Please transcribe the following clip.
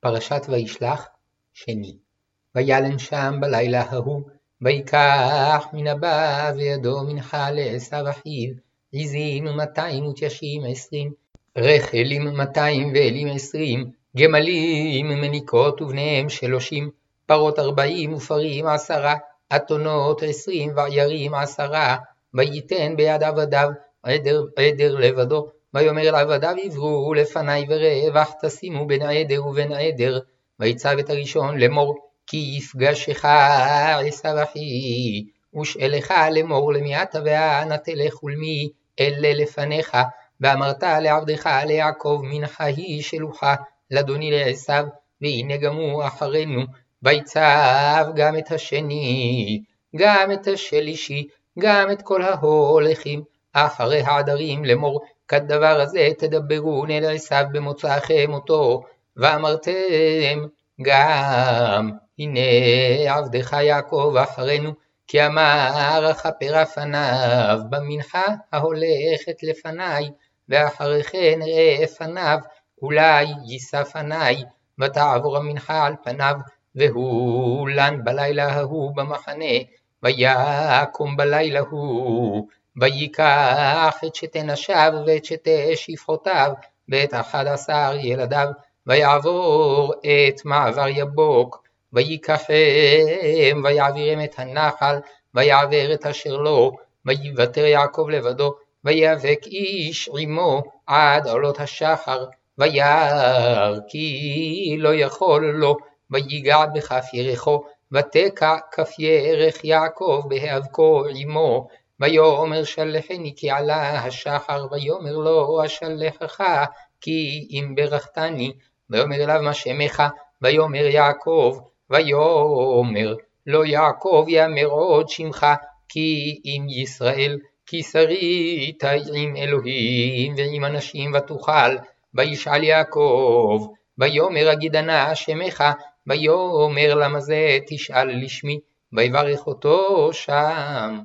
פרשת וישלח, שני. וילן שם בלילה ההוא, ויקח מן הבא וידו מנחה לעשו אחיו, עזים מאתיים ותיישים עשרים, רחלים מאתיים ואלים עשרים, גמלים מניקות ובניהם שלושים, פרות ארבעים ופרים עשרה, אתונות עשרים ועיירים עשרה, וייתן ביד עבדיו עדר, עדר לבדו, ויאמר לעבדיו עברו לפני ורווח תשימו בין עדר ובין עדר, ויצב את הראשון לאמור כי יפגשך עשו אחי, ושאלך לאמור למי אתה ואנה תלך ולמי אלה לפניך, ואמרת לעבדך ליעקב מנחה היא שלוחה לאדוני לעשו, והנה גם הוא אחרינו, ויצב גם את השני, גם את השלישי, גם את כל ההולכים אחרי העדרים לאמור כדבר הזה תדברו אל עשיו במוצאכם אותו, ואמרתם גם הנה עבדך יעקב אחרינו, כי אמר אכפר פניו במנחה ההולכת לפניי, ואחרי כן ראה פניו, אולי יישא פניי, ותעבור המנחה על פניו, והוא לן בלילה ההוא במחנה, ויקום בלילה ההוא, ויקח את שתי נשיו ואת שתי שפחותיו, ואת אחד עשר ילדיו, ויעבור את מעבר יבוק, ויקחם, ויעבירם את הנחל, ויעבר את אשר לו, ויוותר יעקב לבדו, ויאבק איש עמו עד עולות השחר, וירא כי לא יכול לו, ויגע בכף ירחו, ותקע כף ירך יעקב בהיאבקו עמו, ויאמר שלחני כי עלה השחר, ויאמר לו אשלחך כי אם ברכתני, ויאמר אליו מה שמך, ויאמר יעקב, ויאמר לא יעקב יאמר עוד שמך, כי אם ישראל, כי שרית עם אלוהים ועם אנשים ותוכל, וישאל יעקב, ויאמר אגידנה שמך, ויאמר למה זה תשאל לשמי, ויברך אותו שם.